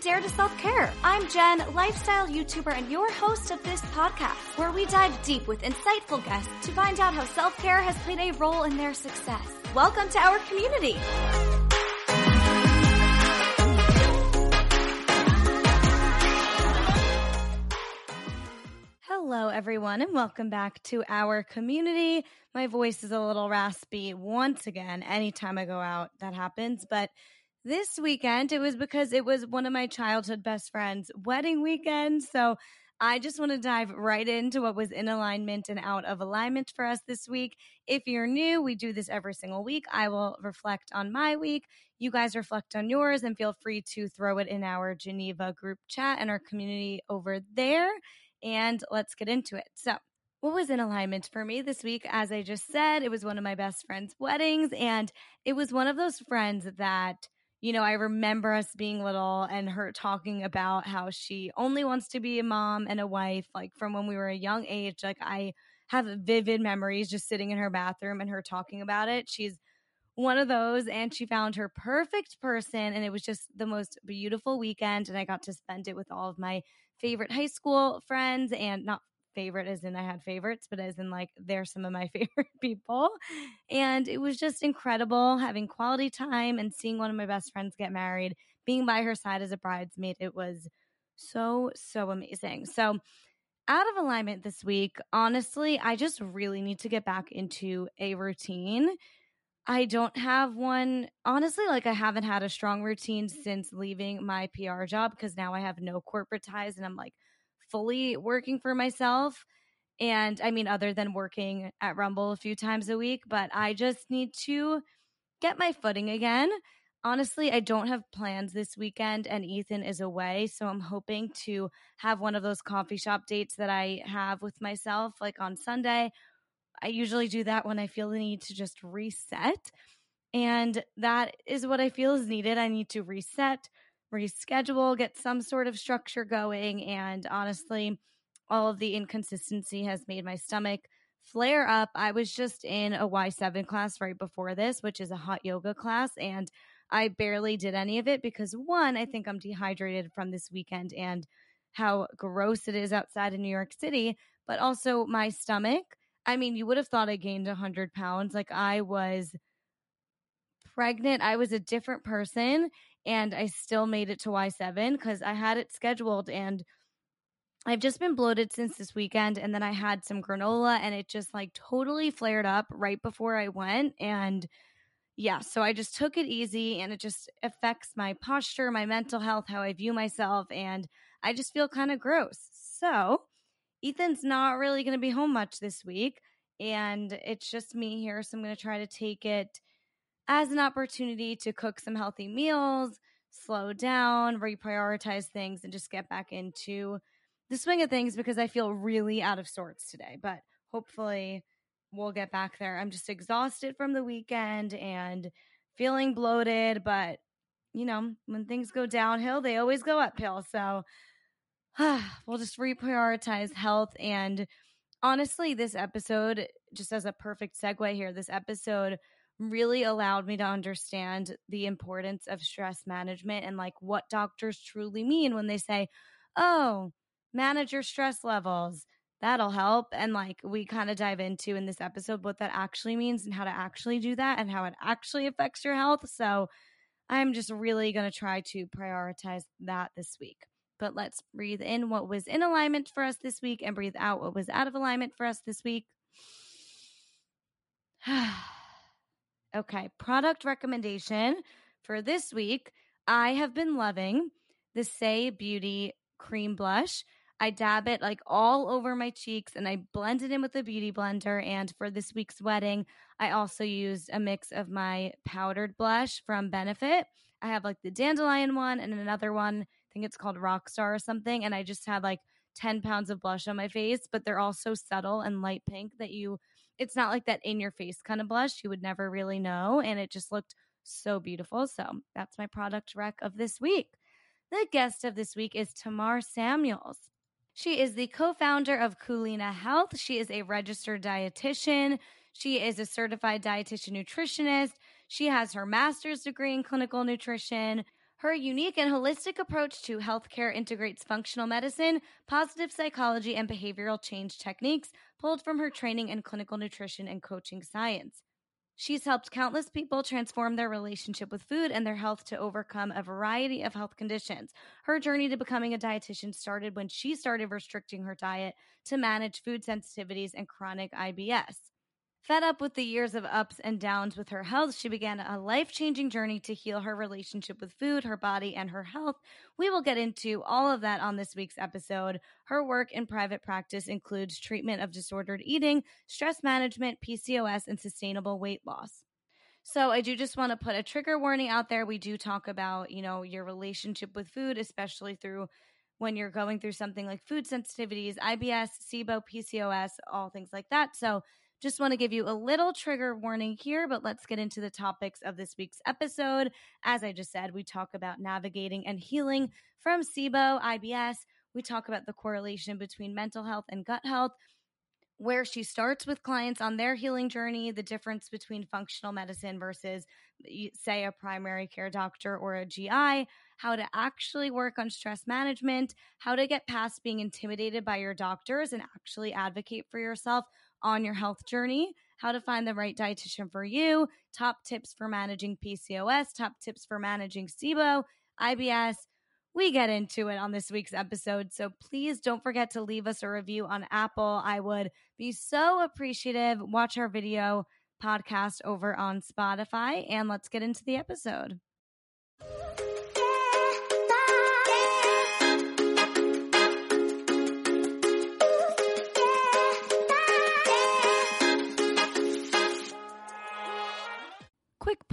Dare to Self Care. I'm Jen, lifestyle YouTuber and your host of this podcast, where we dive deep with insightful guests to find out how self care has played a role in their success. Welcome to our community. Hello, everyone, and welcome back to our community. My voice is a little raspy once again. Anytime I go out, that happens. But this weekend, it was because it was one of my childhood best friends' wedding weekend. So I just want to dive right into what was in alignment and out of alignment for us this week. If you're new, we do this every single week. I will reflect on my week. You guys reflect on yours and feel free to throw it in our Geneva group chat and our community over there and let's get into it. So, what was in alignment for me this week? As I just said, it was one of my best friend's weddings, and it was one of those friends that, you know, I remember us being little and her talking about how she only wants to be a mom and a wife, like from when we were a young age. Like, I have vivid memories just sitting in her bathroom and her talking about it. She's one of those, and she found her perfect person, and it was just the most beautiful weekend. And I got to spend it with all of my favorite high school friends and not favorite as in I had favorites, but as in like they're some of my favorite people. And it was just incredible having quality time and seeing one of my best friends get married, being by her side as a bridesmaid. It was so, so amazing. So, out of alignment this week, honestly, I just really need to get back into a routine. I don't have one. Honestly, like I haven't had a strong routine since leaving my PR job because now I have no corporate ties and I'm like fully working for myself. And I mean, other than working at Rumble a few times a week, but I just need to get my footing again. Honestly, I don't have plans this weekend and Ethan is away. So I'm hoping to have one of those coffee shop dates that I have with myself, like on Sunday I usually do that when I feel the need to just reset. And that is what I feel is needed. I need to reset, reschedule, get some sort of structure going. And honestly, all of the inconsistency has made my stomach flare up. I was just in a Y7 class right before this, which is a hot yoga class. And I barely did any of it because one, I think I'm dehydrated from this weekend and how gross it is outside in New York City, but also my stomach I mean, you would have thought I gained 100 pounds. Like I was pregnant, I was a different person, and I still made it to Y7 because I had it scheduled. And I've just been bloated since this weekend. And then I had some granola, and it just like totally flared up right before I went. And yeah, so I just took it easy, and it just affects my posture, my mental health, how I view myself. And I just feel kind of gross. So, Ethan's not really going to be home much this week, and it's just me here. So I'm going to try to take it as an opportunity to cook some healthy meals, slow down, reprioritize things, and just get back into the swing of things because I feel really out of sorts today. But hopefully, we'll get back there. I'm just exhausted from the weekend and feeling bloated, but you know, when things go downhill, they always go uphill. So we'll just reprioritize health. And honestly, this episode, just as a perfect segue here, this episode really allowed me to understand the importance of stress management and like what doctors truly mean when they say, oh, manage your stress levels. That'll help. And like we kind of dive into in this episode what that actually means and how to actually do that and how it actually affects your health. So I'm just really going to try to prioritize that this week but let's breathe in what was in alignment for us this week and breathe out what was out of alignment for us this week. okay, product recommendation for this week. I have been loving the Saie Beauty cream blush. I dab it like all over my cheeks and I blend it in with a beauty blender. And for this week's wedding, I also used a mix of my powdered blush from Benefit. I have like the dandelion one and another one I think it's called Rockstar or something. And I just had like 10 pounds of blush on my face, but they're all so subtle and light pink that you, it's not like that in your face kind of blush. You would never really know. And it just looked so beautiful. So that's my product rec of this week. The guest of this week is Tamar Samuels. She is the co founder of Culina Health. She is a registered dietitian. She is a certified dietitian nutritionist. She has her master's degree in clinical nutrition Her unique and holistic approach to healthcare integrates functional medicine, positive psychology, and behavioral change techniques pulled from her training in clinical nutrition and coaching science. She's helped countless people transform their relationship with food and their health to overcome a variety of health conditions. Her journey to becoming a dietitian started when she started restricting her diet to manage food sensitivities and chronic IBS. Fed up with the years of ups and downs with her health, she began a life changing journey to heal her relationship with food, her body, and her health. We will get into all of that on this week's episode. Her work in private practice includes treatment of disordered eating, stress management, PCOS, and sustainable weight loss. So I do just want to put a trigger warning out there. We do talk about, you know, your relationship with food, especially through when you're going through something like food sensitivities, IBS, SIBO, PCOS, all things like that. So just want to give you a little trigger warning here, but let's get into the topics of this week's episode. As I just said, we talk about navigating and healing from SIBO, IBS. We talk about the correlation between mental health and gut health where she starts with clients on their healing journey, the difference between functional medicine versus, say, a primary care doctor or a GI, how to actually work on stress management, how to get past being intimidated by your doctors and actually advocate for yourself on your health journey, how to find the right dietitian for you, top tips for managing PCOS, top tips for managing SIBO, IBS. We get into it on this week's episode. So please don't forget to leave us a review on Apple. I would be so appreciative. Watch our video podcast over on Spotify and let's get into the episode.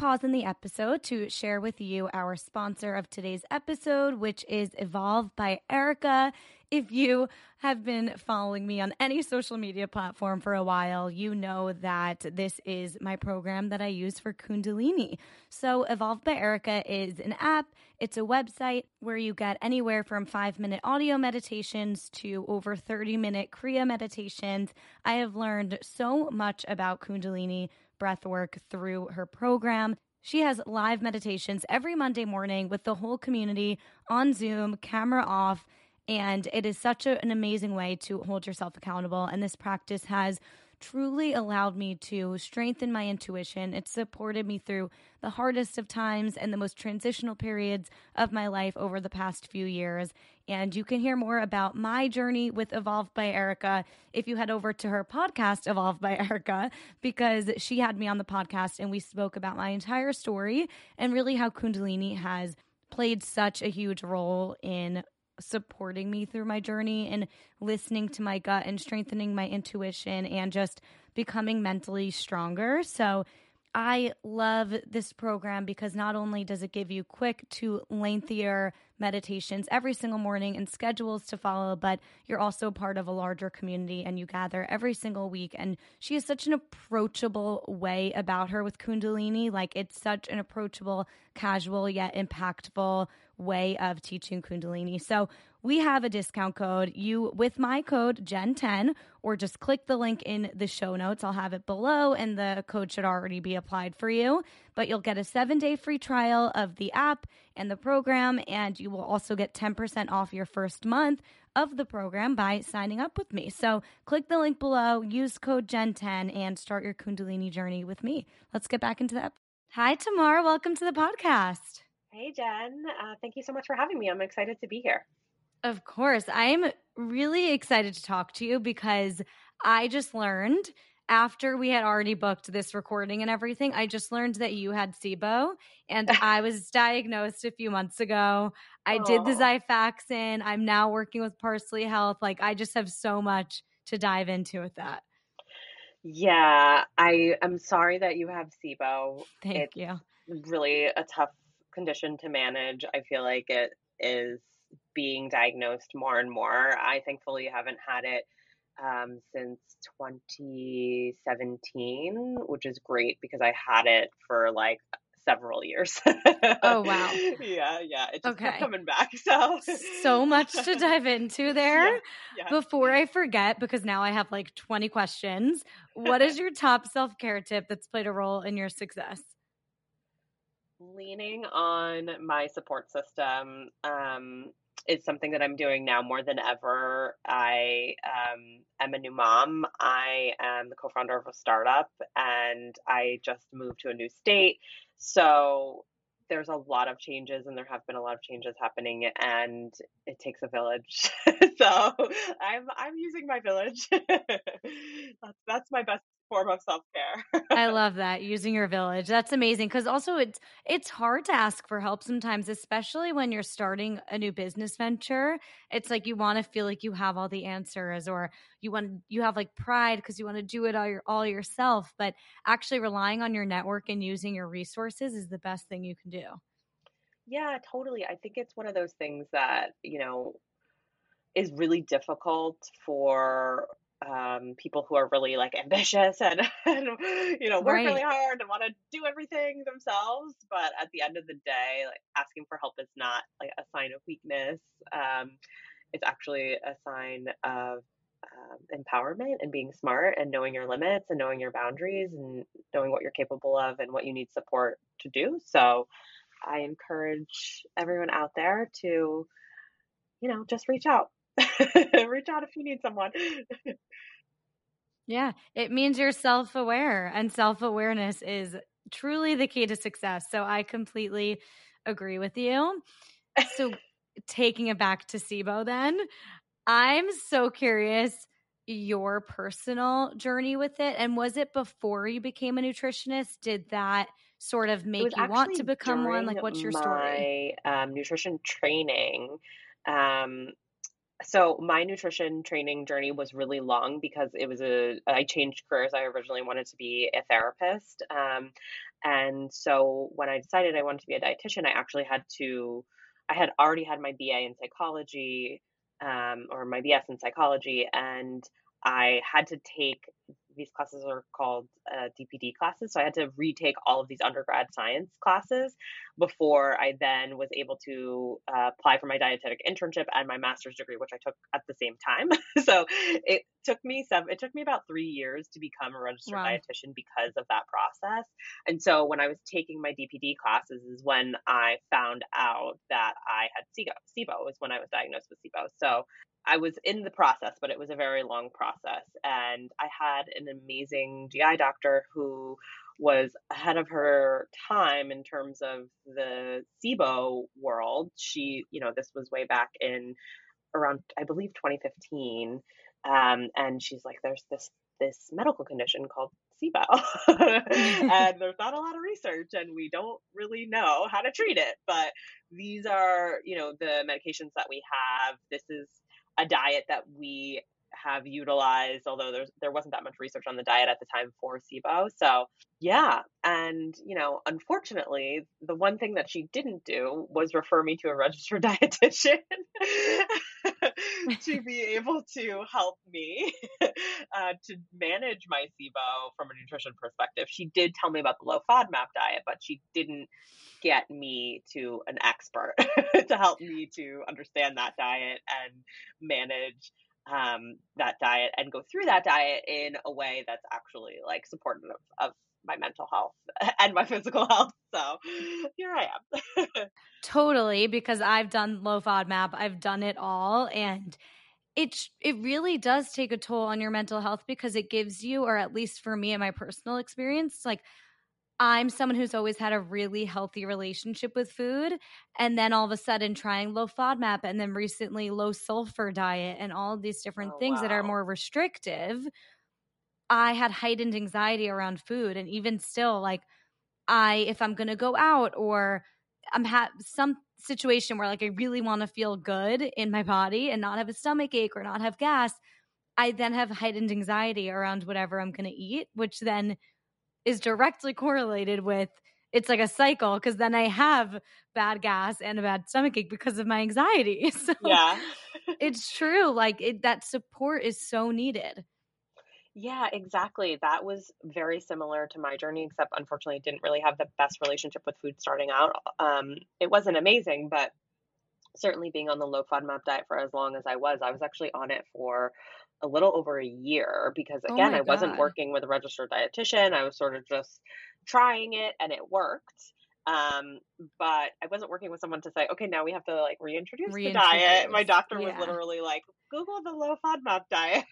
Pause in the episode to share with you our sponsor of today's episode, which is Evolve by Erica. If you have been following me on any social media platform for a while, you know that this is my program that I use for Kundalini. So, Evolve by Erica is an app, it's a website where you get anywhere from five minute audio meditations to over 30 minute Kriya meditations. I have learned so much about Kundalini breath work through her program. She has live meditations every Monday morning with the whole community on Zoom, camera off. And it is such a, an amazing way to hold yourself accountable. And this practice has truly allowed me to strengthen my intuition. It supported me through the hardest of times and the most transitional periods of my life over the past few years. And you can hear more about my journey with Evolve by Erica if you head over to her podcast, Evolve by Erica, because she had me on the podcast and we spoke about my entire story and really how Kundalini has played such a huge role in supporting me through my journey and listening to my gut and strengthening my intuition and just becoming mentally stronger. So I love this program because not only does it give you quick to lengthier meditations every single morning and schedules to follow, but you're also part of a larger community and you gather every single week. And she has such an approachable way about her with Kundalini. Like it's such an approachable, casual, yet impactful way of teaching Kundalini. So we have a discount code. You with my code Jen10 or just click the link in the show notes. I'll have it below and the code should already be applied for you. But you'll get a 7-day free trial of the app and the program and you will also get 10% off your first month of the program by signing up with me. So click the link below, use code Jen10 and start your Kundalini journey with me. Let's get back into that. Hi Tamar, welcome to the podcast. Hey, Jen. Uh, thank you so much for having me. I'm excited to be here. Of course. I'm really excited to talk to you because I just learned after we had already booked this recording and everything, I just learned that you had SIBO and I was diagnosed a few months ago. I Aww. did the Xifaxan. I'm now working with Parsley Health. Like, I just have so much to dive into with that. Yeah, I am sorry that you have SIBO. Thank it's you. Really a tough condition to manage. I feel like it is being diagnosed more and more. I thankfully haven't had it um, since 2017, which is great because I had it for like several years. oh wow. Yeah, yeah. It just okay. kept coming back. So so much to dive into there. Yeah, yeah. Before I forget, because now I have like 20 questions. What is your top self-care tip that's played a role in your success? Leaning on my support system um, is something that I'm doing now more than ever. I um, am a new mom. I am the co founder of a startup and I just moved to a new state. So there's a lot of changes and there have been a lot of changes happening and it takes a village so i'm i'm using my village that's that's my best form of self-care. I love that using your village. That's amazing cuz also it's it's hard to ask for help sometimes especially when you're starting a new business venture. It's like you want to feel like you have all the answers or you want you have like pride cuz you want to do it all, your, all yourself, but actually relying on your network and using your resources is the best thing you can do. Yeah, totally. I think it's one of those things that, you know, is really difficult for um, people who are really like ambitious and, and you know work right. really hard and want to do everything themselves but at the end of the day like asking for help is not like a sign of weakness um, it's actually a sign of um, empowerment and being smart and knowing your limits and knowing your boundaries and knowing what you're capable of and what you need support to do so i encourage everyone out there to you know just reach out reach out if you need someone Yeah, it means you're self aware, and self awareness is truly the key to success. So I completely agree with you. So, taking it back to SIBO, then, I'm so curious your personal journey with it. And was it before you became a nutritionist? Did that sort of make you want to become one? Like, what's your my, story? Um, nutrition training. Um, so my nutrition training journey was really long because it was a I changed careers. I originally wanted to be a therapist, um, and so when I decided I wanted to be a dietitian, I actually had to. I had already had my BA in psychology, um, or my BS in psychology, and I had to take these classes are called uh, DPD classes. So I had to retake all of these undergrad science classes before I then was able to uh, apply for my dietetic internship and my master's degree, which I took at the same time. so it took me seven, it took me about three years to become a registered wow. dietitian because of that process. And so when I was taking my DPD classes is when I found out that I had SIBO. SIBO was when I was diagnosed with SIBO. So I was in the process, but it was a very long process. And I had an amazing GI doctor who was ahead of her time in terms of the SIBO world. She, you know, this was way back in around, I believe, 2015. Um, and she's like, there's this this medical condition called SIBO, and there's not a lot of research, and we don't really know how to treat it. But these are, you know, the medications that we have. This is a diet that we have utilized, although there's there wasn't that much research on the diet at the time for SIBO. So yeah, and you know, unfortunately, the one thing that she didn't do was refer me to a registered dietitian to be able to help me uh, to manage my SIBO from a nutrition perspective. She did tell me about the low FODMAP diet, but she didn't get me to an expert to help me to understand that diet and manage um, that diet and go through that diet in a way that's actually like supportive of, of my mental health and my physical health. So here I am. totally, because I've done low FODMAP, I've done it all, and it it really does take a toll on your mental health because it gives you, or at least for me in my personal experience, like I'm someone who's always had a really healthy relationship with food. And then all of a sudden trying low FODMAP and then recently low sulfur diet and all these different oh, things wow. that are more restrictive. I had heightened anxiety around food. And even still, like, I, if I'm going to go out or I'm have some situation where like I really want to feel good in my body and not have a stomach ache or not have gas, I then have heightened anxiety around whatever I'm going to eat, which then is directly correlated with it's like a cycle because then I have bad gas and a bad stomach ache because of my anxiety. So yeah, it's true. Like it, that support is so needed. Yeah, exactly. That was very similar to my journey, except unfortunately, I didn't really have the best relationship with food starting out. Um, it wasn't amazing, but certainly being on the low FODMAP diet for as long as I was, I was actually on it for a little over a year because oh again, oh I wasn't working with a registered dietitian. I was sort of just trying it and it worked. Um, but I wasn't working with someone to say, okay, now we have to like reintroduce, reintroduce. the diet. My doctor yeah. was literally like, Google the low FODMAP diet.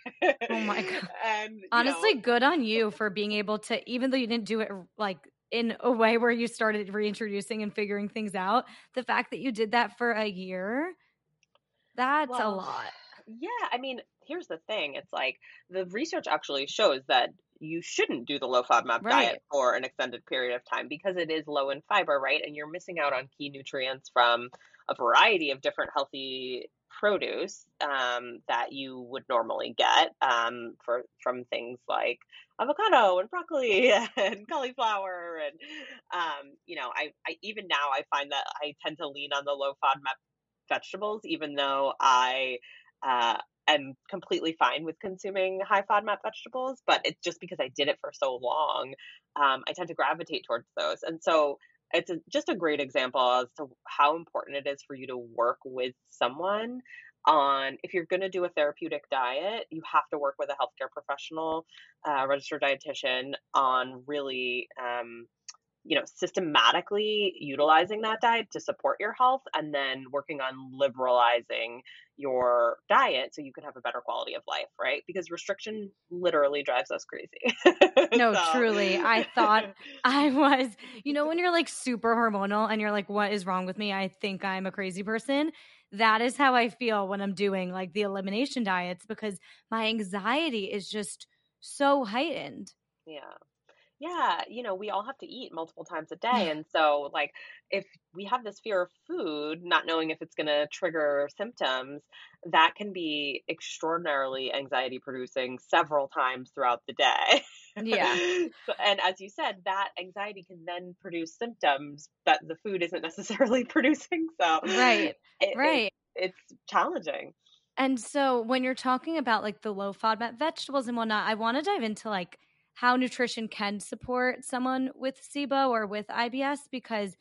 oh my god! and honestly, know. good on you for being able to, even though you didn't do it like in a way where you started reintroducing and figuring things out. The fact that you did that for a year, that's well, a lot. Yeah, I mean, here's the thing. It's like the research actually shows that you shouldn't do the low FODMAP right. diet for an extended period of time because it is low in fiber, right? And you're missing out on key nutrients from a variety of different healthy produce um, that you would normally get um, for from things like avocado and broccoli and cauliflower and um, you know I, I even now I find that I tend to lean on the low FODMAP vegetables even though I uh, am completely fine with consuming high FODMAP vegetables, but it's just because I did it for so long, um, I tend to gravitate towards those. And so it's a, just a great example as to how important it is for you to work with someone on if you're going to do a therapeutic diet you have to work with a healthcare professional uh, registered dietitian on really um, you know systematically utilizing that diet to support your health and then working on liberalizing your diet so you can have a better quality of life right? Because restriction literally drives us crazy. No so. truly. I thought i was you know when you're like super hormonal and you're like what is wrong with me? I think i'm a crazy person. That is how i feel when i'm doing like the elimination diets because my anxiety is just so heightened. Yeah yeah, you know, we all have to eat multiple times a day. And so, like, if we have this fear of food, not knowing if it's going to trigger symptoms, that can be extraordinarily anxiety producing several times throughout the day. Yeah. and as you said, that anxiety can then produce symptoms that the food isn't necessarily producing. So, right. It, right. It, it's challenging. And so, when you're talking about like the low FODMAP vegetables and whatnot, I want to dive into like how nutrition can support someone with SIBO or with IBS because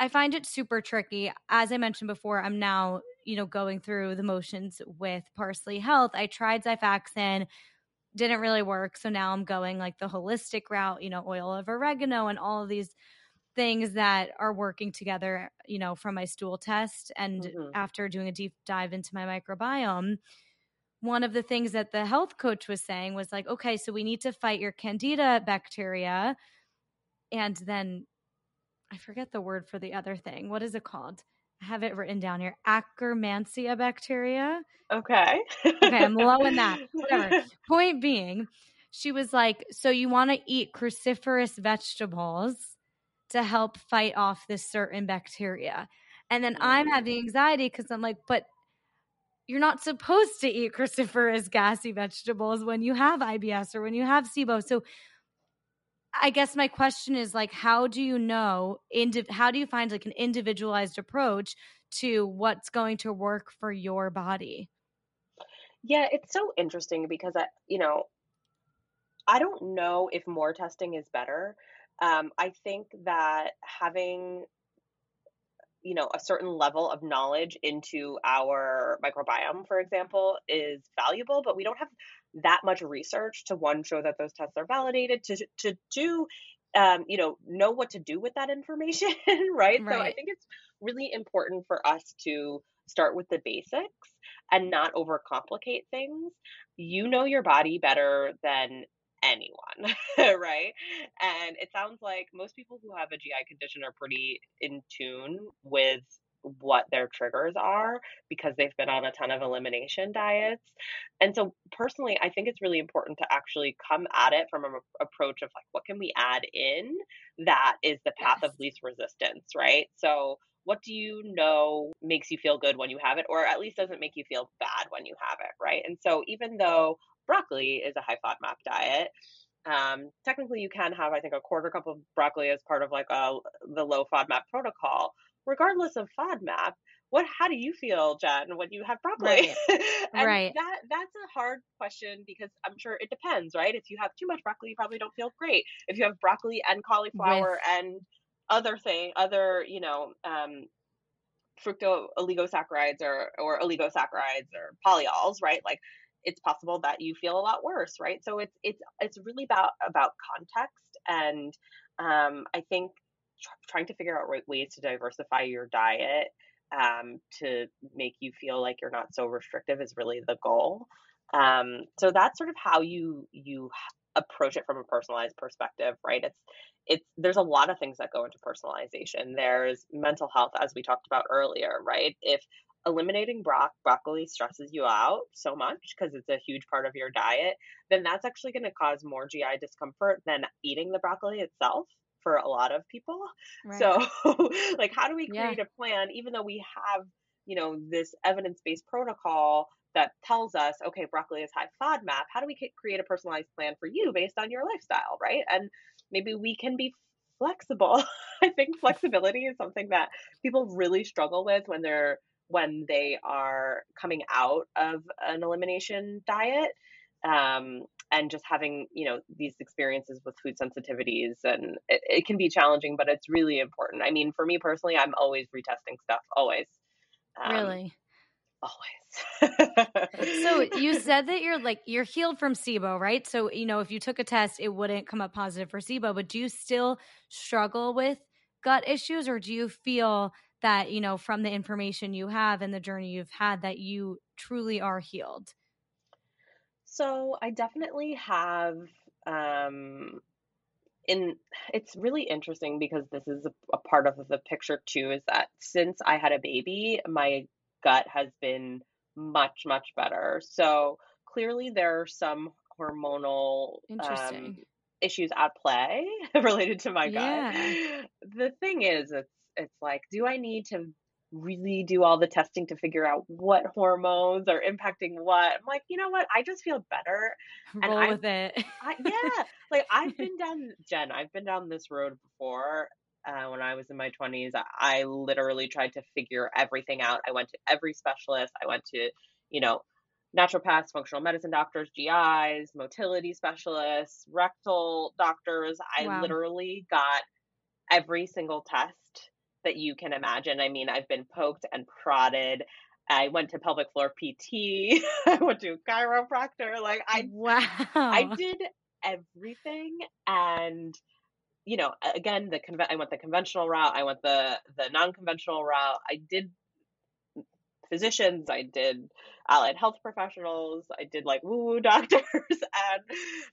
I find it super tricky. As I mentioned before, I'm now, you know, going through the motions with Parsley Health. I tried Xifaxan, didn't really work. So now I'm going like the holistic route, you know, oil of oregano and all of these things that are working together, you know, from my stool test. And mm-hmm. after doing a deep dive into my microbiome, one of the things that the health coach was saying was like, okay, so we need to fight your candida bacteria. And then I forget the word for the other thing. What is it called? I have it written down here. Akkermansia bacteria. Okay. okay, I'm low in that. Whatever. Point being, she was like, so you want to eat cruciferous vegetables to help fight off this certain bacteria. And then I'm mm. having anxiety because I'm like, but you're not supposed to eat cruciferous gassy vegetables when you have IBS or when you have SIBO. So I guess my question is like how do you know how do you find like an individualized approach to what's going to work for your body? Yeah, it's so interesting because I, you know, I don't know if more testing is better. Um, I think that having you know a certain level of knowledge into our microbiome for example is valuable but we don't have that much research to one show that those tests are validated to to do um, you know know what to do with that information right? right so i think it's really important for us to start with the basics and not overcomplicate things you know your body better than anyone, right? And it sounds like most people who have a GI condition are pretty in tune with what their triggers are because they've been on a ton of elimination diets. And so personally, I think it's really important to actually come at it from an approach of like what can we add in that is the path yes. of least resistance, right? So what do you know makes you feel good when you have it or at least doesn't make you feel bad when you have it, right? And so even though broccoli is a high FODMAP diet. Um, technically, you can have, I think, a quarter cup of broccoli as part of like a, the low FODMAP protocol. Regardless of FODMAP, what? How do you feel, Jen, when you have broccoli? Right. right. That that's a hard question because I'm sure it depends, right? If you have too much broccoli, you probably don't feel great. If you have broccoli and cauliflower With... and other thing, other you know, um, fructo oligosaccharides or or oligosaccharides or polyols, right? Like it's possible that you feel a lot worse, right? So it's it's it's really about about context, and um, I think trying to figure out right ways to diversify your diet um, to make you feel like you're not so restrictive is really the goal. Um, so that's sort of how you you approach it from a personalized perspective, right? It's it's there's a lot of things that go into personalization. There's mental health, as we talked about earlier, right? If eliminating bro- broccoli stresses you out so much because it's a huge part of your diet, then that's actually going to cause more GI discomfort than eating the broccoli itself for a lot of people. Right. So, like, how do we create yeah. a plan, even though we have, you know, this evidence based protocol that tells us, okay, broccoli is high FODMAP. How do we create a personalized plan for you based on your lifestyle, right? And maybe we can be flexible. I think flexibility is something that people really struggle with when they're when they are coming out of an elimination diet um, and just having you know these experiences with food sensitivities and it, it, can be challenging but it's really important. I mean for me personally i'm always retesting stuff always. Um, really? always. So you said that you're like you're healed from sibo right? So you know if you took a test it wouldn't come up positive for sibo but do you still struggle with gut issues or do you feel that you know from the information you have and the journey you've had that you truly are healed? So i definitely have um in it's really interesting because this is a, a, part of the picture too is that since i had a baby my gut has been much much better. So clearly there are some hormonal um, issues at play related to my yeah. gut the thing is it's it's like, do I need to really do all the testing to figure out what hormones are impacting what? I'm like, you know what? I just feel better. Roll and with it. I, yeah, like I've been down, Jen. I've been down this road before. Uh, when I was in my 20s, I, I literally tried to figure everything out. I went to every specialist. I went to, you know, naturopaths, functional medicine doctors, GIs, motility specialists, rectal doctors. I wow. literally got every single test that you can imagine. I mean, I've been poked and prodded. I went to pelvic floor PT. I went to a chiropractor. Like I wow. I did everything and you know, again, the conve- I went the conventional route. I went the the non-conventional route. I did physicians, I did allied health professionals, I did like woo woo doctors. And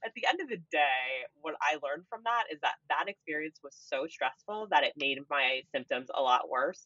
at the end of the day, what I learned from that is that that experience was so stressful that it made my symptoms a lot worse.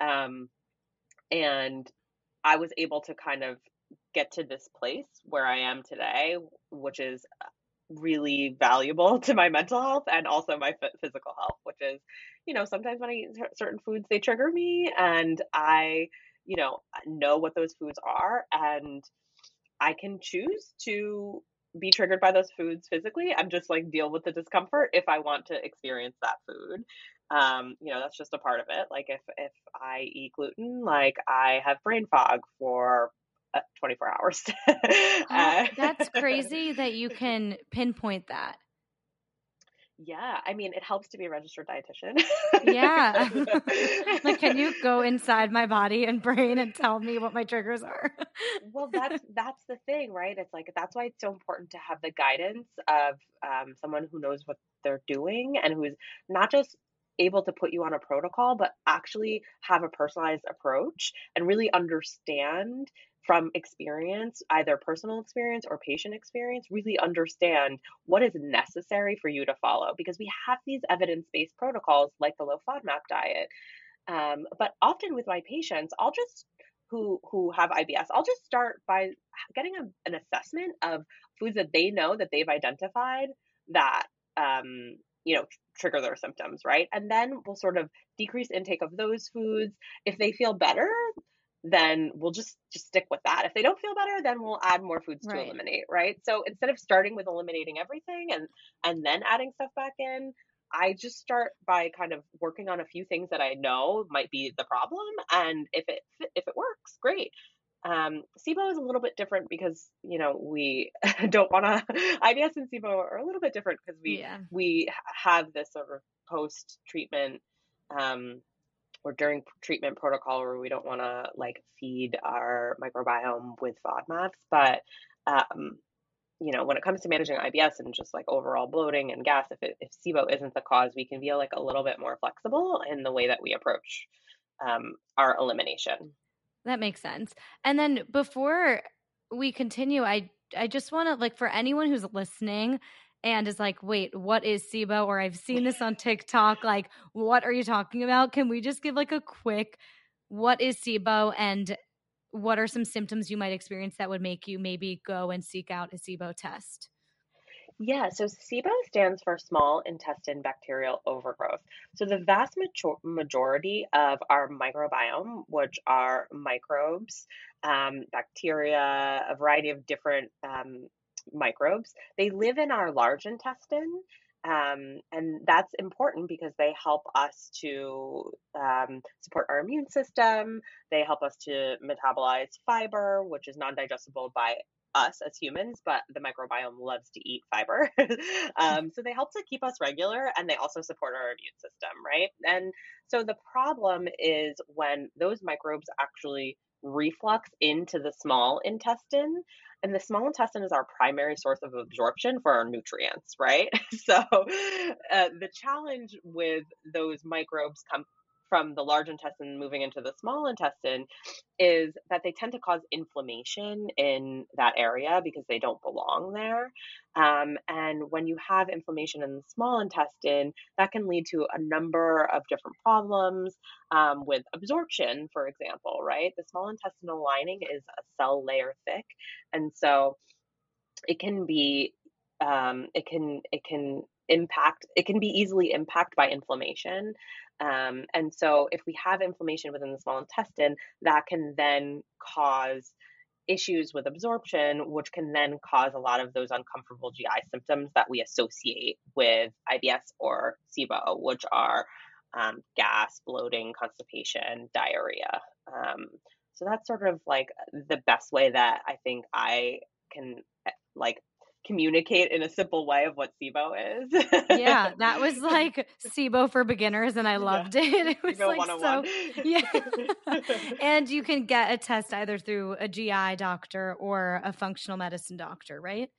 Um, and I was able to kind of get to this place where I am today, which is really valuable to my mental health and also my physical health, which is, you know, sometimes when I eat certain foods, they trigger me and I, you know, know what those foods are and I can choose to be triggered by those foods physically and just like deal with the discomfort if I want to experience that food um, you know, that's just a part of it. Like if if I eat gluten, like I have brain fog for uh, 24 hours. uh, that's crazy that you can pinpoint that. Yeah, I mean, it helps to be a registered dietitian. yeah. like can you go inside my body and brain and tell me what my triggers are? well, that's that's the thing, right? It's like that's why it's so important to have the guidance of um, someone who knows what they're doing and who's not just able to put you on a protocol, but actually have a personalized approach and really understand from experience, either personal experience or patient experience, really understand what is necessary for you to follow because we have these evidence based protocols like the low FODMAP diet. Um, but often with my patients, I'll just who who have IBS, I'll just start by getting a, an assessment of foods that they know that they've identified that um, you know trigger their symptoms right? And then we'll sort of decrease intake of those foods. If they feel better then we'll just just stick with that. If they don't feel better then we'll add more foods right. to eliminate right? So instead of starting with eliminating everything and and then adding stuff back in I just start by kind of working on a few things that I know might be the problem, and if it if it works, great. Um, SIBO is a little bit different because you know we don't want to. IBS and SIBO are a little bit different because we Yeah. we have this sort of post treatment um, or during treatment protocol where we don't want to like feed our microbiome with FODMAPs, but um, you know when it comes to managing IBS and just like overall bloating and gas, if it, if SIBO isn't the cause, we can be like a little bit more flexible in the way that we approach um, our elimination. That makes sense. And then before we continue, I I just want to like for anyone who's listening and is like, "Wait, what is SIBO?" or I've seen this on TikTok, like, "What are you talking about?" Can we just give like a quick what is SIBO and what are some symptoms you might experience that would make you maybe go and seek out a SIBO test? Yeah, so SIBO stands for small intestine bacterial overgrowth. So the vast majo- majority of our microbiome, which are microbes, um, bacteria, a variety of different um, microbes, they live in our large intestine. Um, and that's important because they help us to um, support our immune system. They help us to metabolize fiber, which is non digestible by us as humans, but the microbiome loves to eat fiber. um, so they help to keep us regular and they also support our immune system, right? And so the problem is when those microbes actually reflux into the small intestine. And the small intestine is our primary source of absorption for our nutrients, right? So uh, the challenge with those microbes come from the large intestine moving into the small intestine is that they tend to cause inflammation in that area because they don't belong there. Um, and when you have inflammation in the small intestine, that can lead to a number of different problems um, with absorption, for example, right? The small intestinal lining is a cell layer thick. And so it can be, um, it can, it can impact, it can be easily impacted by inflammation. Um, and so, if we have inflammation within the small intestine, that can then cause issues with absorption, which can then cause a lot of those uncomfortable GI symptoms that we associate with IBS or SIBO, which are um, gas, bloating, constipation, diarrhea. Um, so that's sort of like the best way that I think I can eh, like communicate in a simple way of what SIBO is. Yeah, that was like SIBO for beginners, and I yeah. loved it. It was SIBO like so, yeah. and you can get a test either through a GI doctor or a functional medicine doctor, right?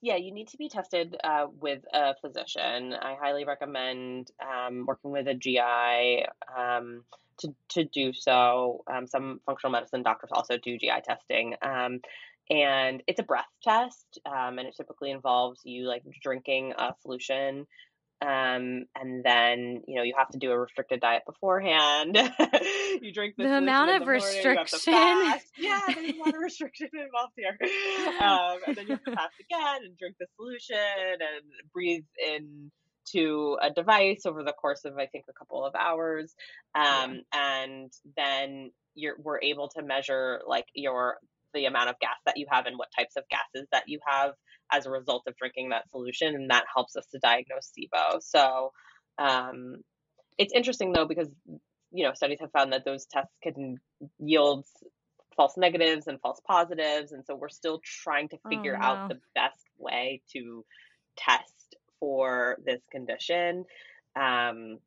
Yeah, you need to be tested uh, with a physician. I highly recommend um, working with a GI um, to to do so. Um, some functional medicine doctors also do GI testing, um, and it's a breath test, um, and it typically involves you like drinking a solution. Um, and then you know you have to do a restricted diet beforehand. you drink the The amount of the morning. You have to restriction. fast. Yeah, there's a lot of restriction involved here. Um, and then you have to fast again and drink the solution and breathe in to a device over the course of I think a couple of hours. Yeah. Um, and then you're we're able to measure like your the amount of gas that you have and what types of gases that you have as a result of drinking that solution, and that helps us to diagnose SIBO. So um, it's interesting though because you know studies have found that those tests can yield false negatives and false positives, and so we're still trying to Oh figure out the best way to test for this condition. Um,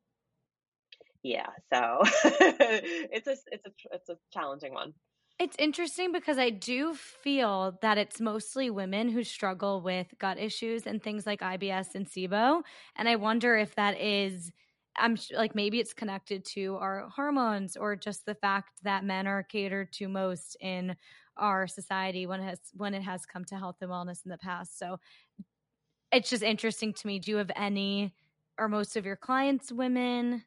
yeah, so it's a it's a it's a challenging one. It's interesting because I do feel that it's mostly women who struggle with gut issues and things like IBS and SIBO. And I wonder if that is, I'm like, maybe it's connected to our hormones or just the fact that men are catered to most in our society when it has when it has come to health and wellness in the past. So it's just interesting to me. Do you have any or most of your clients women?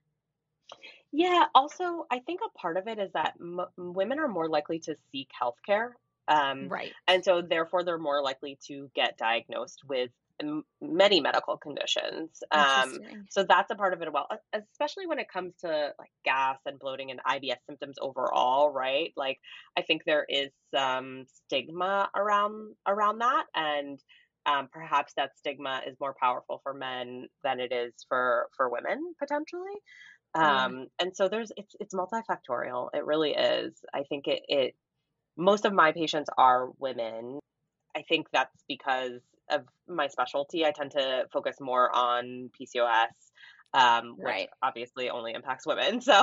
Yeah, also, I think a part of it is that m women are more likely to seek healthcare. Um, Right. and so therefore they're more likely to get diagnosed with m many medical conditions. Um, so that's a part of it as well, especially when it comes to like gas and bloating and IBS symptoms overall, right? Like I think there is some stigma around around that and um, perhaps that stigma is more powerful for men than it is for for women potentially. Yeah. Um, and so there's it's it's multifactorial. It really is. I think it it most of my patients are women. I think that's because of my specialty. I tend to focus more on PCOS, um, which Right. obviously only impacts women. So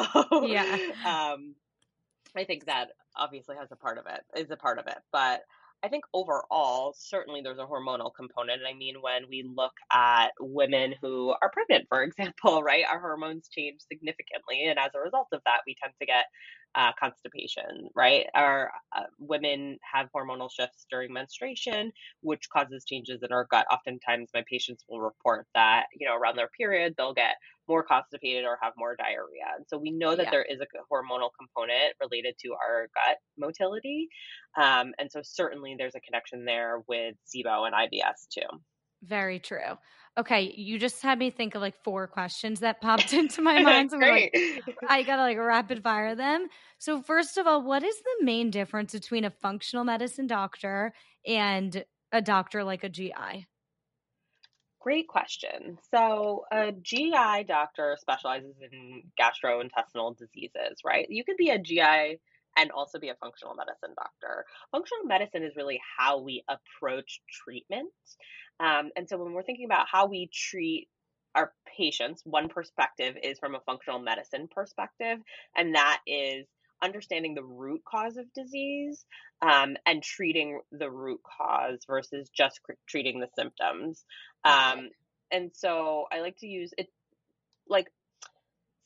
Yeah. um, I think that obviously has a part of it, is a part of it. But I think overall, certainly there's a hormonal component. I mean, when we look at women who are pregnant, for example, right, our hormones change significantly. And as a result of that, we tend to get uh, constipation, right? Our uh, women have hormonal shifts during menstruation, which causes changes in our gut. Oftentimes, my patients will report that, you know, around their period, they'll get more constipated or have more diarrhea. And so we know that Yeah. there is a hormonal component related to our gut motility. Um, and so certainly there's a connection there with SIBO and IBS too. Very true. Okay, you just had me think of like four questions that popped into my mind. So like, I gotta like rapid fire them. So first of all, what is the main difference between a functional medicine doctor and a doctor like a GI? Great question. So, a GI doctor specializes in gastrointestinal diseases, right? You could be a GI and also be a functional medicine doctor. Functional medicine is really how we approach treatment. Um, and so, when we're thinking about how we treat our patients, one perspective is from a functional medicine perspective, and that is understanding the root cause of disease um, and treating the root cause versus just cr- treating the symptoms. Um, and so I like to use it like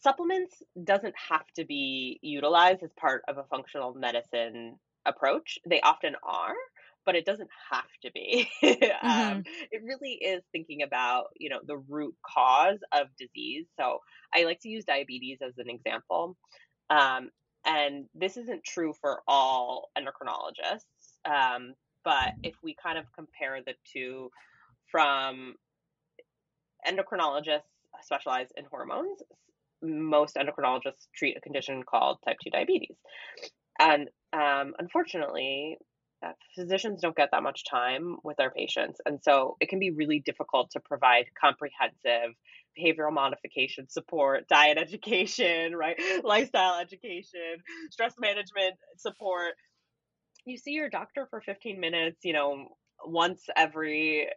supplements doesn't have to be utilized as part of a functional medicine approach. They often are, but it doesn't have to be. hmm um, it really is thinking about you know the root cause of disease. So I like to use diabetes as an example. Um, and this isn't true for all endocrinologists, um, but if we kind of compare the two from endocrinologists specialize in hormones. Most endocrinologists treat a condition called type 2 diabetes. And um, unfortunately, uh, physicians don't get that much time with their patients. And so it can be really difficult to provide comprehensive behavioral modification support, diet education, right? Lifestyle education, stress management support. You see your doctor for 15 minutes, you know, once every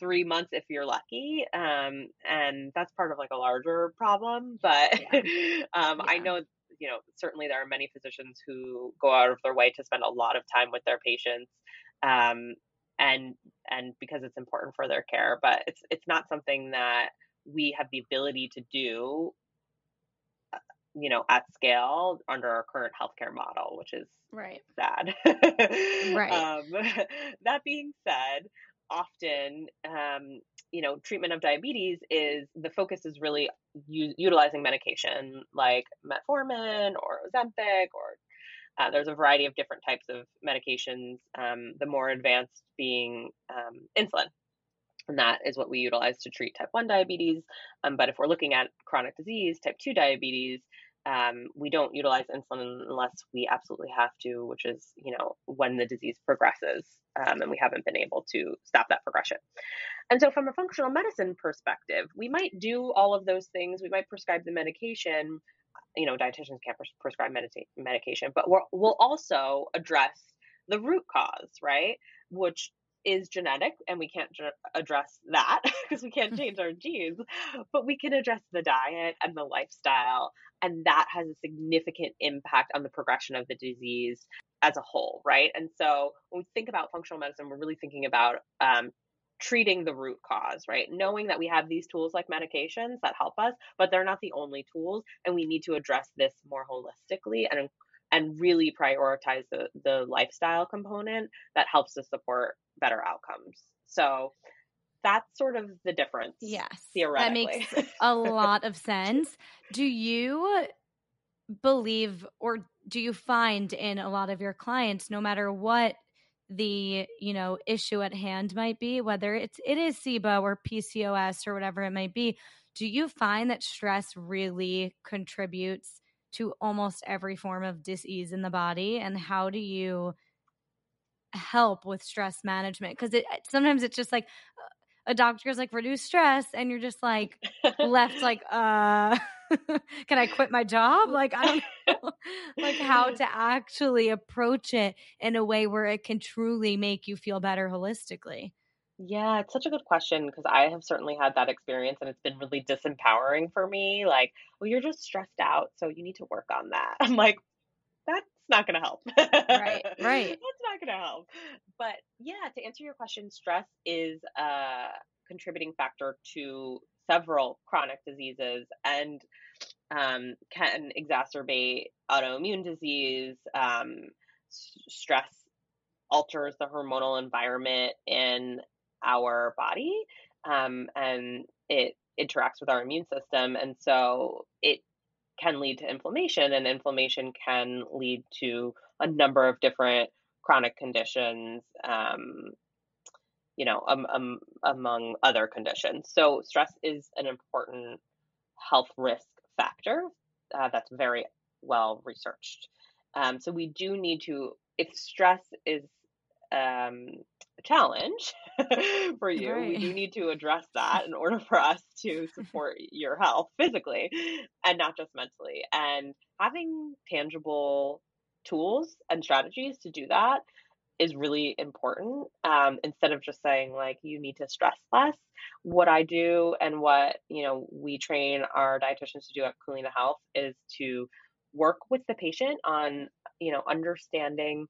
three months if you're lucky um and that's part of like a larger problem but Yeah. um i know you know certainly there are many physicians who go out of their way to spend a lot of time with their patients um and and because it's important for their care but it's it's not something that we have the ability to do you know at scale under our current healthcare model which is Right. sad. Right. um, that being said, often, um, you know, treatment of diabetes is the focus is really u- utilizing medication like metformin or Ozempic, or uh, there's a variety of different types of medications. Um, the more advanced being um, insulin. And that is what we utilize to treat type 1 diabetes. Um, but if we're looking at chronic disease, type 2 diabetes, um, we don't utilize insulin unless we absolutely have to, which is, you know, when the disease progresses um, and we haven't been able to stop that progression. And so, from a functional medicine perspective, we might do all of those things. We might prescribe the medication. You know, dietitians can't pres- prescribe medita- medication, but we'll also address the root cause, right? Which is genetic, and we can't ju- address that because we can't change our genes, but we can address the diet and the lifestyle and that has a significant impact on the progression of the disease as a whole, right? And so when we think about functional medicine, we're really thinking about um, treating the root cause, right? Knowing that we have these tools like medications that help us, but they're not the only tools, and we need to address this more holistically and and really prioritize the the lifestyle component that helps to support better outcomes. So that's sort of the difference. Yes. That makes a lot of sense. Do you believe or do you find in a lot of your clients no matter what the, you know, issue at hand might be, whether it's it is SIBO or PCOS or whatever it might be, do you find that stress really contributes to almost every form of disease in the body and how do you help with stress management? Because it sometimes it's just like a doctor's like reduce stress and you're just like left like uh can i quit my job? Like i don't know like how to actually approach it in a way where it can truly make you feel better holistically yeah, it's such a good question because I have certainly had that experience and it's been really disempowering for me. Like, well, you're just stressed out, so you need to work on that. I'm like, that's not going to help. right, right. That's not going to help. But yeah, to answer your question, stress is a contributing factor to several chronic diseases and um, can exacerbate autoimmune disease. Um, s- stress alters the hormonal environment in our body um, and it interacts with our immune system. And so it can lead to inflammation, and inflammation can lead to a number of different chronic conditions, um, you know, um, um, among other conditions. So, stress is an important health risk factor uh, that's very well researched. Um, so, we do need to, if stress is um, a challenge for you. Right. We do need to address that in order for us to support your health physically and not just mentally. And having tangible tools and strategies to do that is really important. Um, instead of just saying like you need to stress less, what I do and what you know we train our dietitians to do at Culina Health is to work with the patient on you know understanding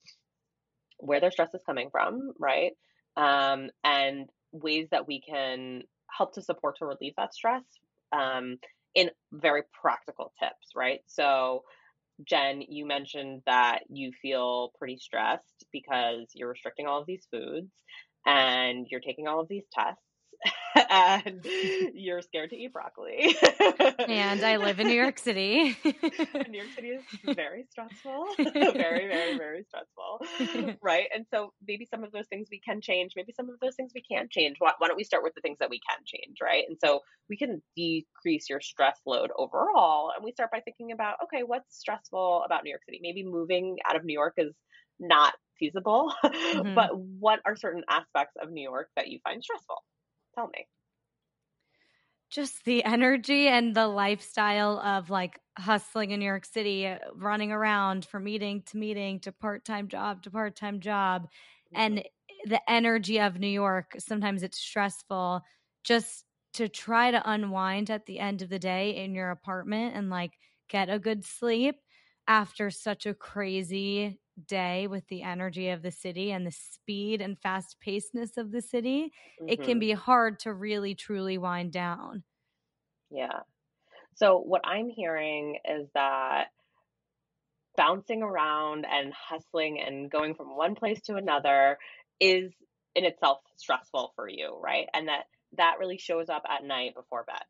where their stress is coming from, right? Um, and ways that we can help to support to relieve that stress um, in very practical tips, right? So, Jen, you mentioned that you feel pretty stressed because you're restricting all of these foods and you're taking all of these tests and you're scared to eat broccoli. and I live in New York City. New York City is very stressful, very, very, very stressful, right? And so maybe some of those things we can change, maybe some of those things we can't change. Why, why don't we start with the things that we can change, right? And so we can decrease your stress load overall, and we start by thinking about, okay, what's stressful about New York City? Maybe moving out of New York is not feasible, mm-hmm. but what are certain aspects of New York that you find stressful? Me. Just the energy and the lifestyle of like hustling in New York City, uh, running around from meeting to meeting to part time job to part time job. Mm-hmm. And the energy of New York, sometimes it's stressful just to try to unwind at the end of the day in your apartment and like get a good sleep after such a crazy day with the energy of the city and the speed and fast pacedness of the city, mm-hmm. it can mm-hmm. be hard to really truly wind down. Yeah. So, what I'm hearing is that bouncing around and hustling and going from one place to another is in itself stressful for you, right? And that that really shows up at night before bed.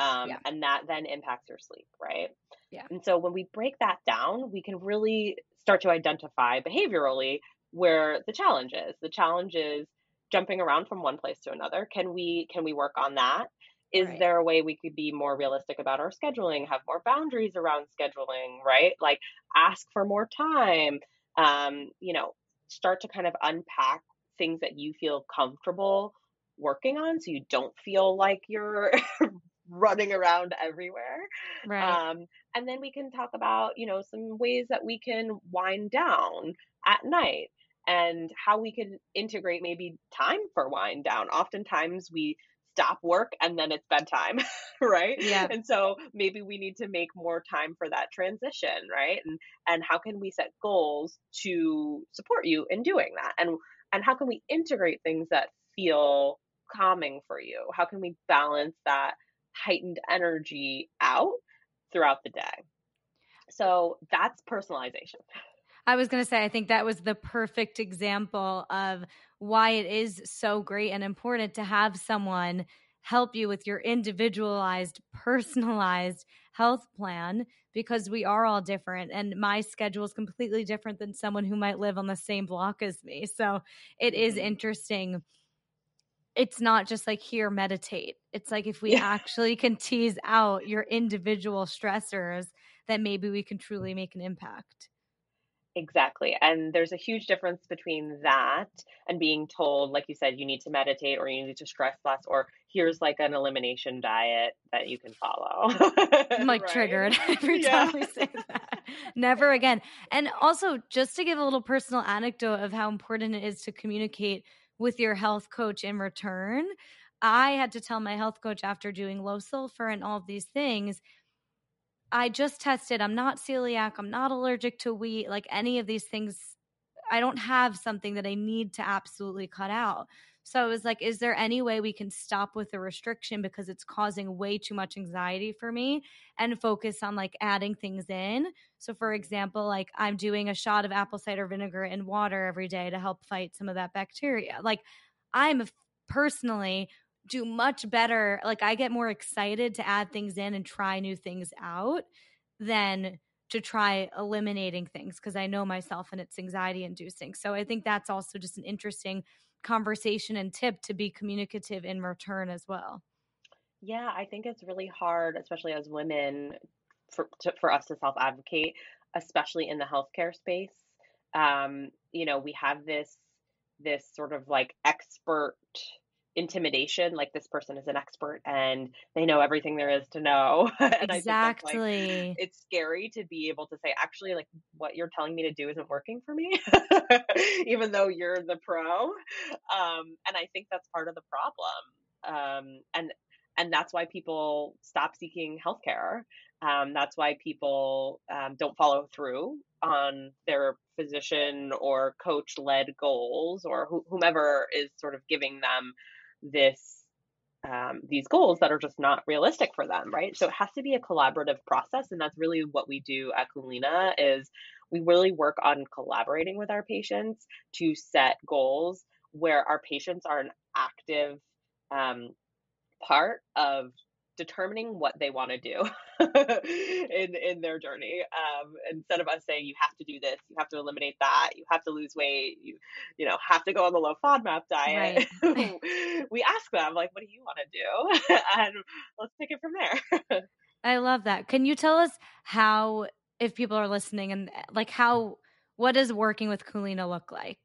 Um, yeah. And that then impacts your sleep, right? Yeah. And so when we break that down, we can really start to identify behaviorally where the challenge is. The challenge is jumping around from one place to another. Can we can we work on that? Is right. there a way we could be more realistic about our scheduling, have more boundaries around scheduling, right? Like ask for more time. Um, you know, start to kind of unpack things that you feel comfortable working on so you don't feel like you're running around everywhere. Right. Um, and then we can talk about, you know, some ways that we can wind down at night and how we can integrate maybe time for wind down. Oftentimes we stop work and then it's bedtime, right? Yeah. And so maybe we need to make more time for that transition, right? And and how can we set goals to support you in doing that? And and how can we integrate things that feel calming for you? How can we balance that heightened energy out throughout the day. So that's personalization. I was going to say, I think that was the perfect example of why it is so great and important to have someone help you with your individualized, personalized health plan because we are all different and my schedule is completely different than someone who might live on the same block as me. So it is mm-hmm. interesting it's not just like here meditate it's like if we yeah. actually can tease out your individual stressors then maybe we can truly make an impact Exactly. And there's a huge difference between that and being told, like you said, you need to meditate or you need to stress less, or here's like an elimination diet that you can follow. I'm like right? triggered every Yeah. time we say that. Never again. And also, just to give a little personal anecdote of how important it is to communicate with your health coach in return, I had to tell my health coach after doing low sulfur and all of these things I just tested. I'm not celiac. I'm not allergic to wheat. Like any of these things, I don't have something that I need to absolutely cut out. So I was like, is there any way we can stop with the restriction because it's causing way too much anxiety for me and focus on like adding things in? So, for example, like I'm doing a shot of apple cider vinegar in water every day to help fight some of that bacteria. Like, I'm personally do much better. Like I get more excited to add things in and try new things out than to try eliminating things because I know myself and it's anxiety inducing. So I think that's also just an interesting conversation and tip to be communicative in return as well. Yeah, I think it's really hard, especially as women, for to, for us to self advocate, especially in the healthcare space. Um, you know, we have this this sort of like expert intimidation, like this person is an expert and they know everything there is to know. and think like Exactly. it's scary to be able to say, actually, like what you're telling me to do isn't working for me, even though you're the pro. Um, and I think that's part of the problem. Um, and and that's why people stop seeking healthcare. Um, that's why people um, don't follow through on their physician or coach led goals or wh- whomever is sort of giving them this um, these goals that are just not realistic for them, right? So it has to be a collaborative process, and that's really what we do at Culina is we really work on collaborating with our patients to set goals where our patients are an active um, part of determining what they want to do in in their journey um, instead of us saying you have to do this you have to eliminate that you have to lose weight you you know have to go on the low FODMAP diet Right. we ask them like what do you want to do and let's take it from there I love that. Can you tell us how, if people are listening, and like how, what does working with Culina look like?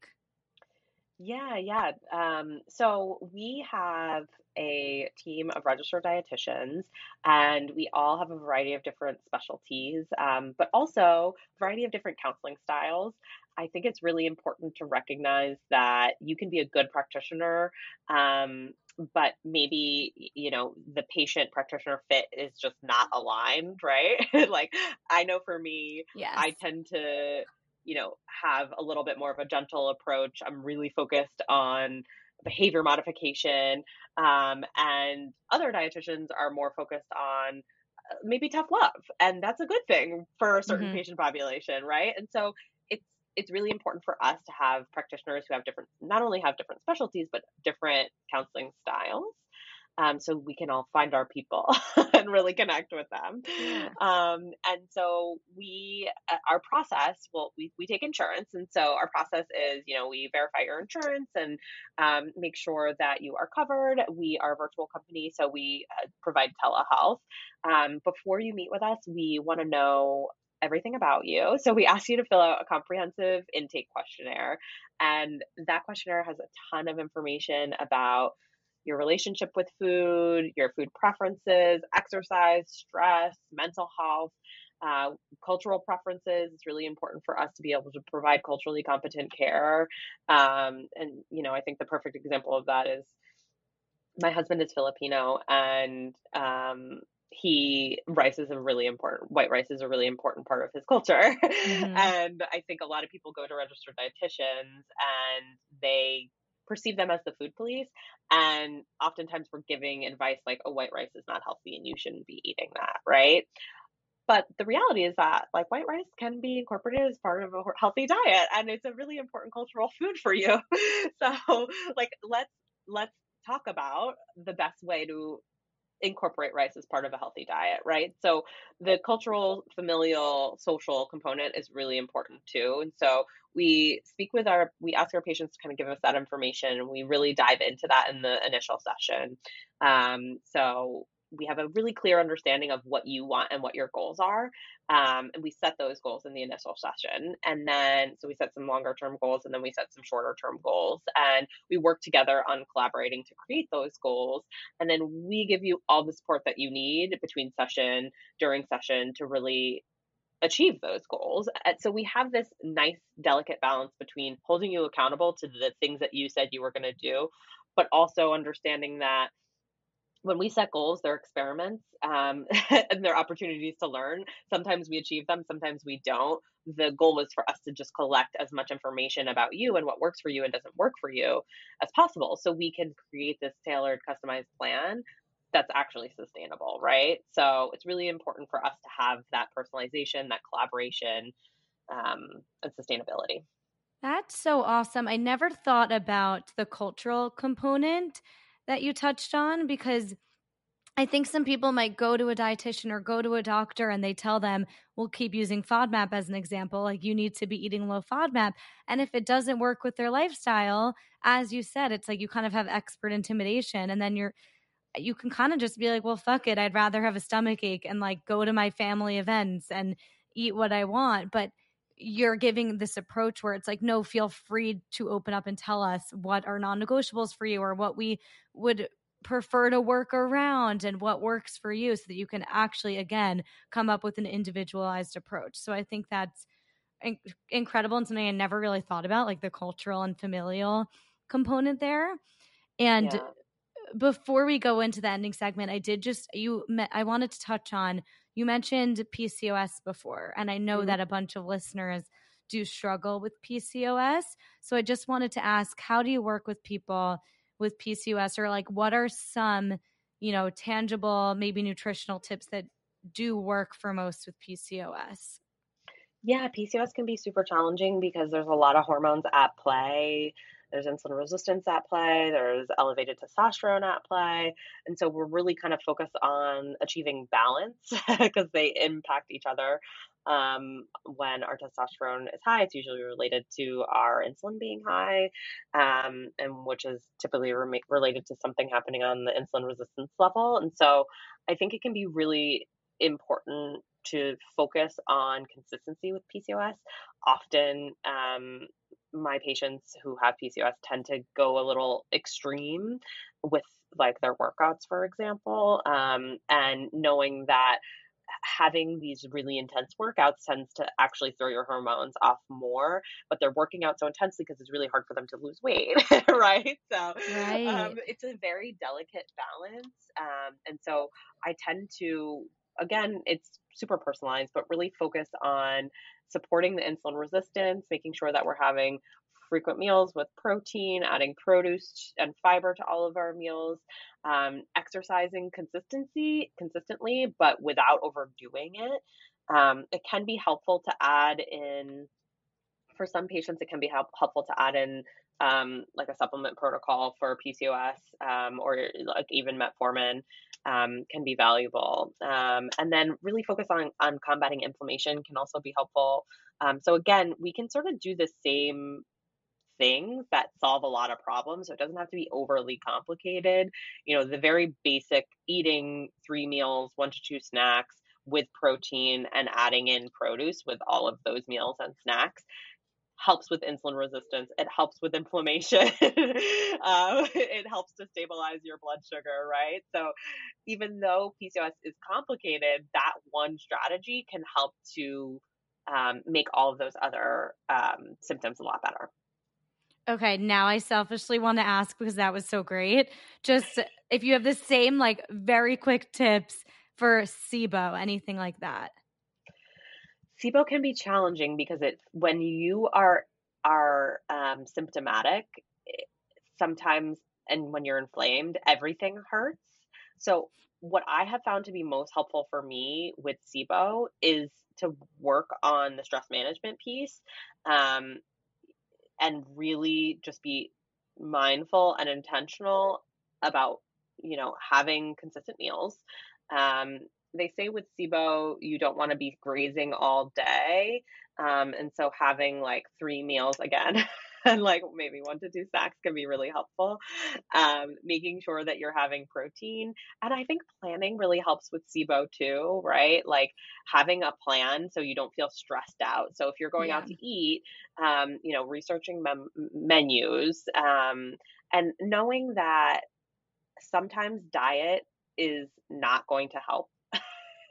Yeah, yeah. Um, so we have a team of registered dietitians, and we all have a variety of different specialties, um, but also a variety of different counseling styles. I think it's really important to recognize that you can be a good practitioner, um, but maybe, you know, the patient practitioner fit is just not aligned, right? Like, I know for me, Yes. I tend to, you know, have a little bit more of a gentle approach. I'm really focused on behavior modification. Um, and other dietitians are more focused on uh, maybe tough love. And that's a good thing for a certain Mhm. patient population, right? And so it's it's really important for us to have practitioners who have different not only have different specialties, but different counseling styles. Um, so we can all find our people and really connect with them. Yeah. Um, and so we, uh, our process, well, we, we take insurance. And so our process is, you know, we verify your insurance and um, make sure that you are covered. We are a virtual company, so we uh, provide telehealth. Um, before you meet with us, we want to know everything about you. So we ask you to fill out a comprehensive intake questionnaire. And that questionnaire has a ton of information about your relationship with food, your food preferences, exercise, stress, mental health, uh, cultural preferences. It's really important for us to be able to provide culturally competent care. Um, and, you know, I think the perfect example of that is my husband is Filipino and um, he rice is a really important white rice is a really important part of his culture Mhm. and i think a lot of people go to registered dietitians and they perceive them as the food police and oftentimes we're giving advice like oh white rice is not healthy and you shouldn't be eating that right? But the reality is that like white rice can be incorporated as part of a healthy diet and it's a really important cultural food for you. So like let's let's talk about the best way to incorporate rice as part of a healthy diet, right? So the cultural, familial, social component is really important too. And so we speak with our, we ask our patients to kind of give us that information and we really dive into that in the initial session. Um, so we have a really clear understanding of what you want and what your goals are. Um, and we set those goals in the initial session. And then, so we set some longer term goals and then we set some shorter term goals. And we work together on collaborating to create those goals. And then we give you all the support that you need between session, during session to really achieve those goals. And so we have this nice, delicate balance between holding you accountable to the things that you said you were going to do, but also understanding that when we set goals, they're experiments um, and they're opportunities to learn. Sometimes we achieve them, sometimes we don't. The goal is for us to just collect as much information about you and what works for you and doesn't work for you as possible so we can create this tailored, customized plan that's actually sustainable, right? So it's really important for us to have that personalization, that collaboration, um, and sustainability. That's so awesome. I never thought about the cultural component that you touched on because I think some people might go to a dietitian or go to a doctor and they tell them, we'll keep using FODMAP as an example, like you need to be eating low FODMAP. And if it doesn't work with their lifestyle, as you said, it's like you kind of have expert intimidation and then you're you can kind of just be like, well, fuck it. I'd rather have a stomach ache and like go to my family events and eat what I want. But you're giving this approach where it's like, no, feel free to open up and tell us what are non negotiables for you or what we would prefer to work around and what works for you so that you can actually, again, come up with an individualized approach. So I think that's in- incredible and something I never really thought about, like the cultural and familial component there. And yeah. before we go into the ending segment, I did just, you, met, I wanted to touch on you mentioned PCOS before, and I know mm-hmm. that a bunch of listeners do struggle with PCOS. So I just wanted to ask how do you work with people with PCOS, or like what are some, you know, tangible, maybe nutritional tips that do work for most with PCOS? Yeah, PCOS can be super challenging because there's a lot of hormones at play there's insulin resistance at play, there's elevated testosterone at play. And so we're really kind of focused on achieving balance because they impact each other. Um, when our testosterone is high, it's usually related to our insulin being high, um, and which is typically re- related to something happening on the insulin resistance level. And so I think it can be really important to focus on consistency with PCOS. Often, um, my patients who have PCOS tend to go a little extreme with like their workouts, for example, um, and knowing that having these really intense workouts tends to actually throw your hormones off more, but they're working out so intensely because it's really hard for them to lose weight, right? So right. Um, it's a very delicate balance. Um, and so I tend to, again, it's super personalized, but really focus on supporting the insulin resistance, making sure that we're having frequent meals with protein, adding produce and fiber to all of our meals, um, exercising consistency consistently, but without overdoing it. Um, it can be helpful to add in. For some patients, it can be help, helpful to add in um, like a supplement protocol for PCOS um, or like even metformin um, can be valuable. Um, and then really focus on, on combating inflammation can also be helpful. Um, so again, we can sort of do the same things that solve a lot of problems. So it doesn't have to be overly complicated. You know, the very basic eating three meals, one to two snacks with protein and adding in produce with all of those meals and snacks helps with insulin resistance. It helps with inflammation. um, it helps to stabilize your blood sugar, right? So, even though PCOS is complicated, that one strategy can help to um, make all of those other um, symptoms a lot better. Okay, now I selfishly want to ask because that was so great. Just if you have the same, like, very quick tips for SIBO, anything like that. SIBO can be challenging because it's when you are are um, symptomatic, sometimes and when you're inflamed, everything hurts. So what I have found to be most helpful for me with SIBO is to work on the stress management piece, um, and really just be mindful and intentional about you know having consistent meals um, they say with SIBO, you don't want to be grazing all day. Um, and so having like three meals again, and like maybe one to two snacks can be really helpful. Um, making sure that you're having protein. And I think planning really helps with SIBO too, right? Like having a plan so you don't feel stressed out. So if you're going Yeah. out to eat, um, you know, researching mem- menus um, and knowing that sometimes diet is not going to help.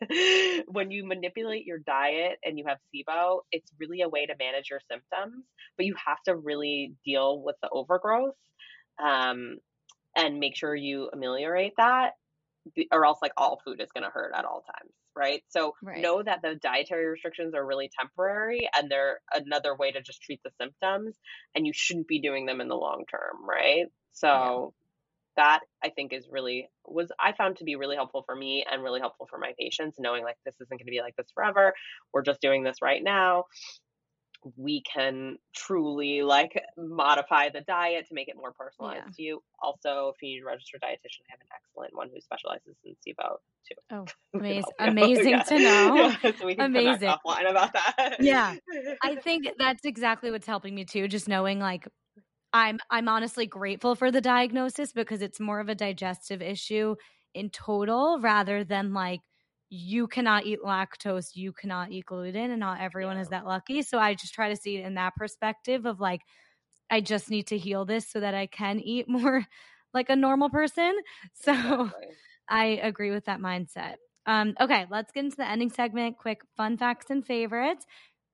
when you manipulate your diet and you have SIBO, it's really a way to manage your symptoms, but you have to really deal with the overgrowth um, and make sure you ameliorate that, or else like all food is going to hurt at all times, right? So Right. know that the dietary restrictions are really temporary and they're another way to just treat the symptoms, and you shouldn't be doing them in the long term, right? So that I think is really was I found to be really helpful for me and really helpful for my patients, knowing like this isn't going to be like this forever. We're just doing this right now. We can truly like modify the diet to make it more personalized Yeah. to you. Also, if you need a registered dietitian, I have an excellent one who specializes in SIBO too. Oh, amazing, amazing Yeah. to know. Yeah, so Amazing. offline about that. Yeah. I think that's exactly what's helping me too. Just knowing like I'm I'm honestly grateful for the diagnosis because it's more of a digestive issue in total rather than like you cannot eat lactose, you cannot eat gluten, and not everyone is that lucky. So I just try to see it in that perspective of like I just need to heal this so that I can eat more like a normal person. So Exactly. I agree with that mindset. Um, okay, let's get into the ending segment. Quick fun facts and favorites.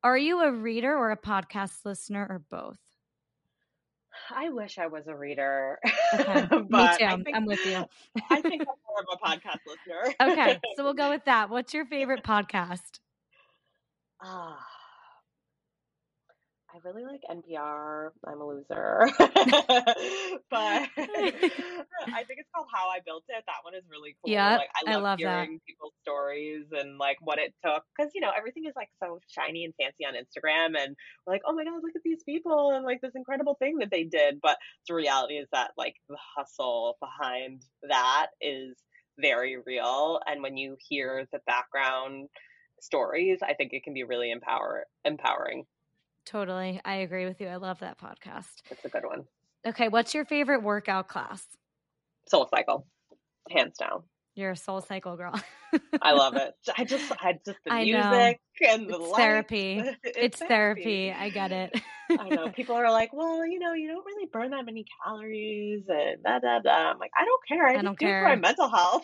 Are you a reader or a podcast listener or both? I wish I was a reader. Okay, but me too. I I'm with you. I think I'm more of a podcast listener. Okay, so we'll go with that. What's your favorite podcast? Ah, I really like NPR. I'm a loser. but I think it's called How I Built It. That one is really cool. Yeah. like I I love, love that. hearing people's stories and like what it took because you know everything is like so shiny and fancy on Instagram and we're like, oh my god, look at these people and like this incredible thing that they did. But the reality is that like the hustle behind that is very real. And when you hear the background stories, I think it can be really empower empowering. Totally. I agree with you. I love that podcast. It's a good one. Okay, what's your favorite workout class? Soul Cycle, hands down. You're a soul cycle girl. I love it. I just, I just the I know. and the It's therapy. It's therapy. I get it. I know people are like, well, you know, you don't really burn that many calories and da da da. I'm like, I don't care. I, I don't do it for my mental health.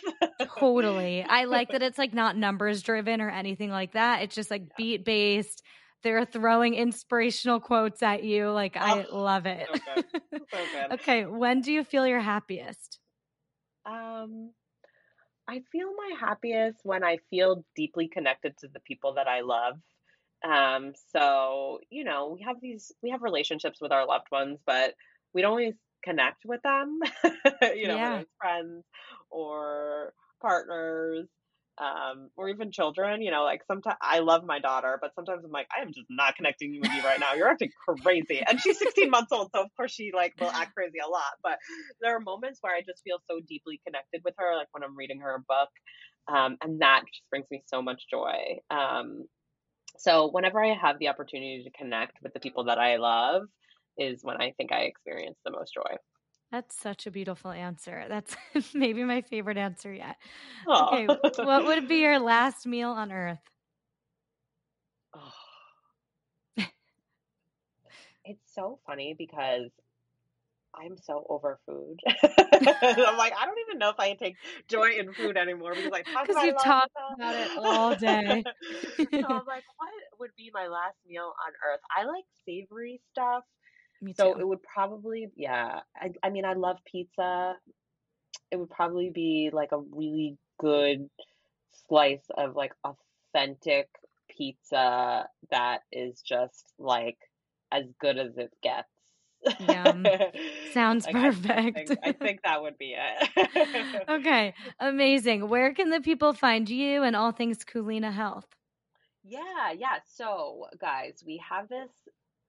totally. I like that it's like not numbers driven or anything like that. It's just like beat based. They're throwing inspirational quotes at you. Like I Oh, love it. so good. So good. okay, when do you feel your happiest? Um, I feel my happiest when I feel deeply connected to the people that I love. Um, so, you know, we have these, we have relationships with our loved ones, but we don't always connect with them, you know, Yeah. friends or partners, um, or even children, you know, like sometimes I love my daughter, but sometimes I'm like, I am just not connecting with you right now. You're acting crazy. And she's 16 months old, so of course she like will act crazy a lot. But there are moments where I just feel so deeply connected with her, like when I'm reading her a book. Um, and that just brings me so much joy. Um, so whenever I have the opportunity to connect with the people that I love is when I think I experience the most joy. That's such a beautiful answer. That's maybe my favorite answer yet. Okay, what would be your last meal on earth? Oh. it's so funny because I'm so over food. I'm like, I don't even know if I can take joy in food anymore because I talk about, you talk about it all day. so I'm like, what would be my last meal on earth? I like savory stuff. Me So too. it would probably, yeah. I, I mean, I love pizza. It would probably be like a really good slice of like authentic pizza that is just like as good as it gets. Yum. Sounds Like, I perfect. think, I think that would be it. okay, amazing. Where can the people find you and all things Culina Health? Yeah, yeah. So, guys, we have this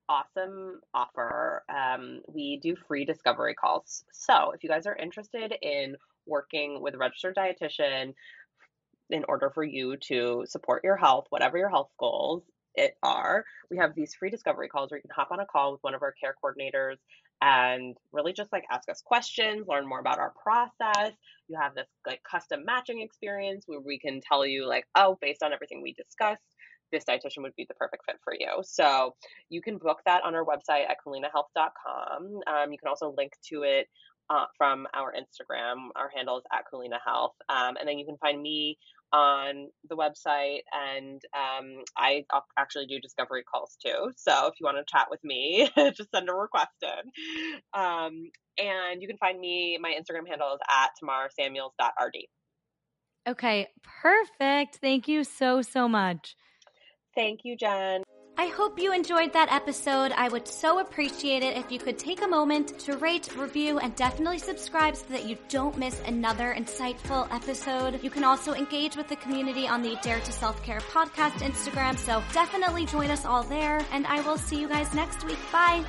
awesome offer. Um, we do free discovery calls. So, if you guys are interested in working with a registered dietitian in order for you to support your health, whatever your health goals it are. We have these free discovery calls where you can hop on a call with one of our care coordinators and really just like ask us questions, learn more about our process. You have this like custom matching experience where we can tell you like, oh, based on everything we discussed, this dietitian would be the perfect fit for you. So you can book that on our website at culinahealth.com. Um, you can also link to it uh, from our Instagram. Our handle is at Culina Health. Um, and then you can find me on the website and um, I actually do discovery calls too. So if you want to chat with me, just send a request in. Um, and you can find me, my Instagram handle is at tamarsamuels.rd. Okay, perfect. Thank you so, so much. Thank you, Jen. I hope you enjoyed that episode. I would so appreciate it if you could take a moment to rate, review, and definitely subscribe so that you don't miss another insightful episode. You can also engage with the community on the Dare to Self Care podcast Instagram, so definitely join us all there. And I will see you guys next week. Bye.